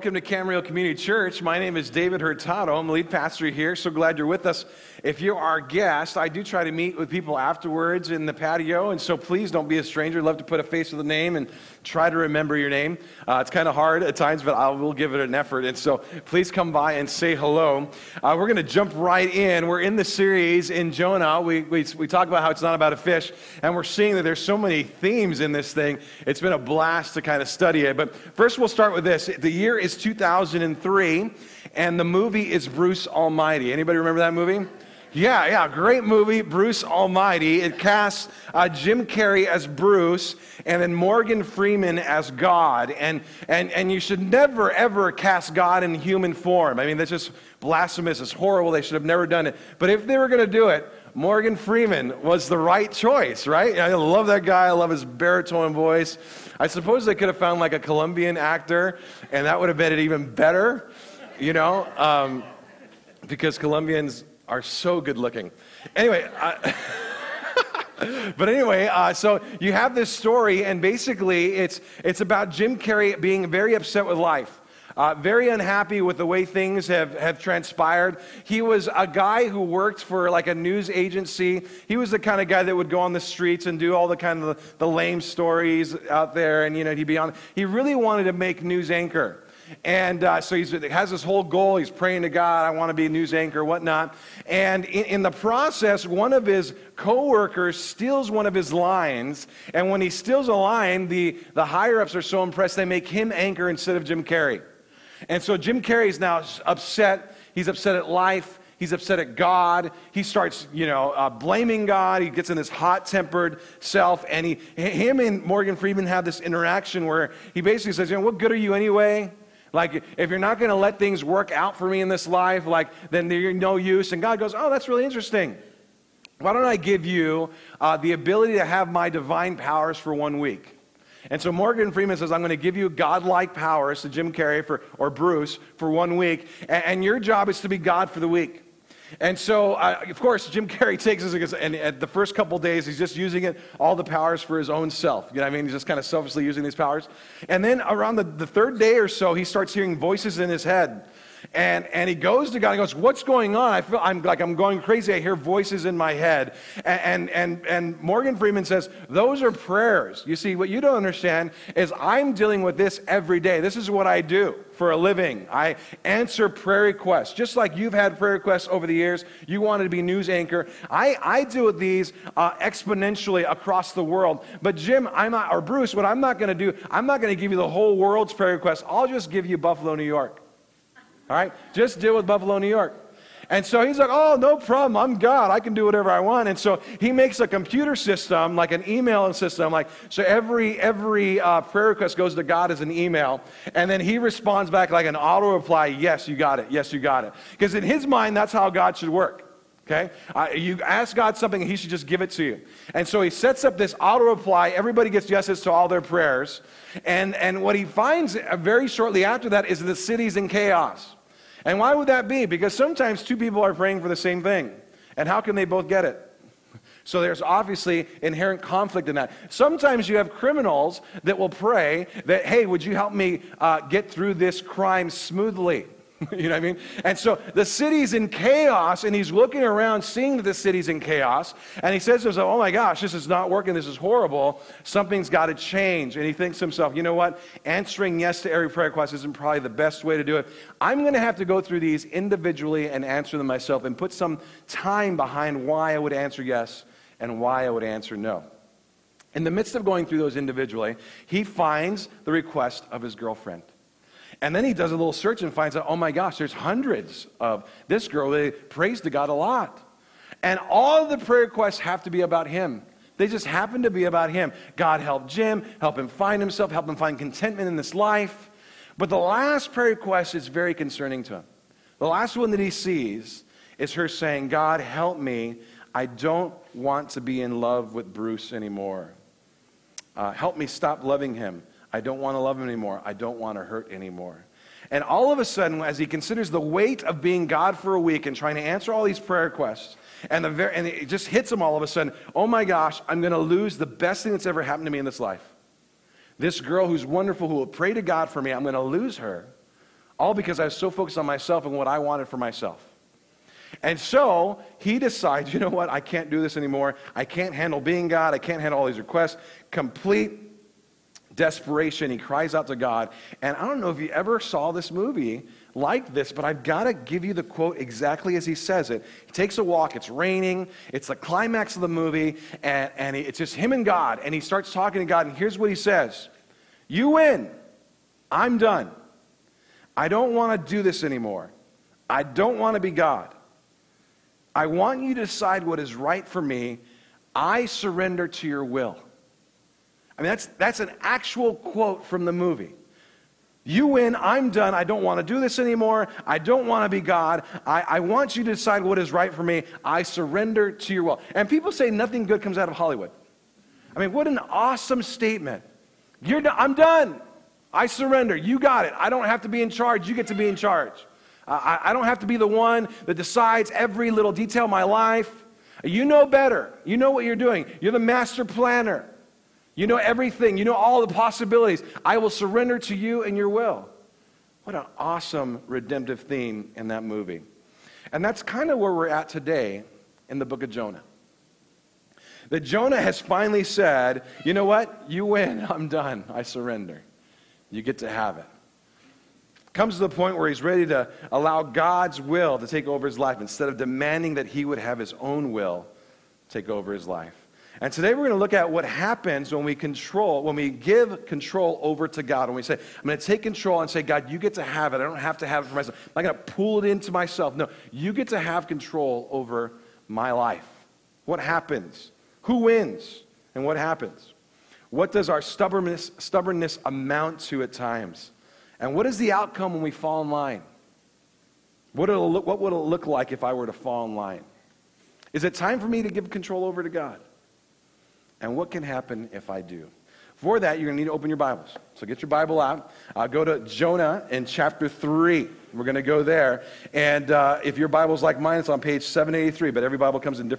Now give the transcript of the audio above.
welcome to Camarillo Community Church. My name is David Hurtado. I'm the lead pastor here. So glad you're with us. If you're our guest, I do try to meet with people afterwards in the patio, and so please don't be a stranger. Love to put a face with a name and try to remember your name. Uh, it's kind of hard at times, but I will give it an effort. And so please come by and say hello. Uh, we're going to jump right in. We're in the series in Jonah. We, we, we talk about how it's not about a fish, and we're seeing that there's so many themes in this thing. It's been a blast to kind of study it. But first, we'll start with this. The year is 2003, and the movie is Bruce Almighty. Anybody remember that movie? Yeah, yeah, great movie, Bruce Almighty. It casts uh, Jim Carrey as Bruce and then Morgan Freeman as God. And, and, and you should never, ever cast God in human form. I mean, that's just blasphemous. It's horrible. They should have never done it. But if they were going to do it, Morgan Freeman was the right choice, right? I love that guy. I love his baritone voice. I suppose they could have found like a Colombian actor, and that would have made it even better, you know, um, because Colombians are so good looking. Anyway, but anyway, uh, so you have this story, and basically it's, it's about Jim Carrey being very upset with life. Uh, very unhappy with the way things have, have transpired. He was a guy who worked for like a news agency. He was the kind of guy that would go on the streets and do all the kind of the, the lame stories out there, and you know he'd be on. He really wanted to make news anchor. And uh, so he has this whole goal. He's praying to God, I want to be a news anchor, whatnot. And in, in the process, one of his coworkers steals one of his lines. And when he steals a line, the, the higher ups are so impressed they make him anchor instead of Jim Carrey. And so Jim Carrey is now upset. He's upset at life. He's upset at God. He starts, you know, uh, blaming God. He gets in this hot-tempered self, and he, him and Morgan Freeman have this interaction where he basically says, "You know, what good are you anyway? Like, if you're not going to let things work out for me in this life, like, then you're no use. And God goes, Oh, that's really interesting. Why don't I give you uh, the ability to have my divine powers for one week? And so Morgan Freeman says, I'm going to give you godlike powers to Jim Carrey for, or Bruce for one week, and, and your job is to be God for the week. And so, uh, of course, Jim Carrey takes this, and at the first couple days, he's just using it, all the powers for his own self. You know what I mean? He's just kind of selfishly using these powers. And then around the, the third day or so, he starts hearing voices in his head. And, and he goes to God and goes, What's going on? I feel I'm like I'm going crazy. I hear voices in my head. And, and, and Morgan Freeman says, Those are prayers. You see, what you don't understand is I'm dealing with this every day. This is what I do for a living. I answer prayer requests. Just like you've had prayer requests over the years, you wanted to be news anchor. I, I do these uh, exponentially across the world. But Jim, I'm not, or Bruce, what I'm not going to do, I'm not going to give you the whole world's prayer requests. I'll just give you Buffalo, New York. All right? Just deal with Buffalo, New York. And so he's like, oh, no problem. I'm God. I can do whatever I want. And so he makes a computer system, like an email system. Like, so every, every uh, prayer request goes to God as an email. And then he responds back like an auto reply, yes, you got it. Yes, you got it. Because in his mind, that's how God should work. Okay? Uh, you ask God something, he should just give it to you. And so he sets up this auto reply. Everybody gets yeses to all their prayers. And, and what he finds very shortly after that is the city's in chaos. And why would that be? Because sometimes two people are praying for the same thing. And how can they both get it? So there's obviously inherent conflict in that. Sometimes you have criminals that will pray that, hey, would you help me uh, get through this crime smoothly? you know what I mean? And so the city's in chaos, and he's looking around, seeing that the city's in chaos, and he says to himself, Oh my gosh, this is not working, this is horrible. Something's got to change. And he thinks to himself, You know what? Answering yes to every prayer request isn't probably the best way to do it. I'm going to have to go through these individually and answer them myself and put some time behind why I would answer yes and why I would answer no. In the midst of going through those individually, he finds the request of his girlfriend. And then he does a little search and finds out, oh my gosh, there's hundreds of this girl. They prays to God a lot. And all the prayer requests have to be about him. They just happen to be about him. God help Jim, help him find himself, help him find contentment in this life. But the last prayer request is very concerning to him. The last one that he sees is her saying, God, help me. I don't want to be in love with Bruce anymore. Uh, help me stop loving him. I don't want to love him anymore. I don't want to hurt anymore. And all of a sudden, as he considers the weight of being God for a week and trying to answer all these prayer requests, and, the very, and it just hits him all of a sudden oh my gosh, I'm going to lose the best thing that's ever happened to me in this life. This girl who's wonderful, who will pray to God for me, I'm going to lose her All because I was so focused on myself and what I wanted for myself. And so he decides, you know what, I can't do this anymore. I can't handle being God. I can't handle all these requests. Complete desperation. He cries out to God. And I don't know if you ever saw this movie like this, but I've got to give you the quote exactly as he says it. He takes a walk, it's raining, it's the climax of the movie, and, and it's just him and God. And he starts talking to God, and here's what he says You win. I'm done. I don't want to do this anymore. I don't want to be God. I want you to decide what is right for me. I surrender to your will. I mean, that's, that's an actual quote from the movie. You win, I'm done, I don't want to do this anymore, I don't want to be God, I, I want you to decide what is right for me, I surrender to your will. And people say nothing good comes out of Hollywood. I mean, what an awesome statement. You're, I'm done, I surrender, you got it, I don't have to be in charge, you get to be in charge. I, I don't have to be the one that decides every little detail of my life. You know better. You know what you're doing. You're the master planner. You know everything. You know all the possibilities. I will surrender to you and your will. What an awesome redemptive theme in that movie. And that's kind of where we're at today in the book of Jonah. That Jonah has finally said, you know what? You win. I'm done. I surrender. You get to have it. Comes to the point where he's ready to allow God's will to take over his life instead of demanding that he would have his own will take over his life. And today we're going to look at what happens when we control, when we give control over to God. When we say, I'm going to take control and say, God, you get to have it. I don't have to have it for myself. I'm not going to pull it into myself. No, you get to have control over my life. What happens? Who wins? And what happens? What does our stubbornness, stubbornness amount to at times? And what is the outcome when we fall in line? What, look, what would it look like if I were to fall in line? Is it time for me to give control over to God? And what can happen if I do? For that, you're going to need to open your Bibles. So get your Bible out. Uh, go to Jonah in chapter 3. We're going to go there. And uh, if your Bible's like mine, it's on page 783, but every Bible comes in different.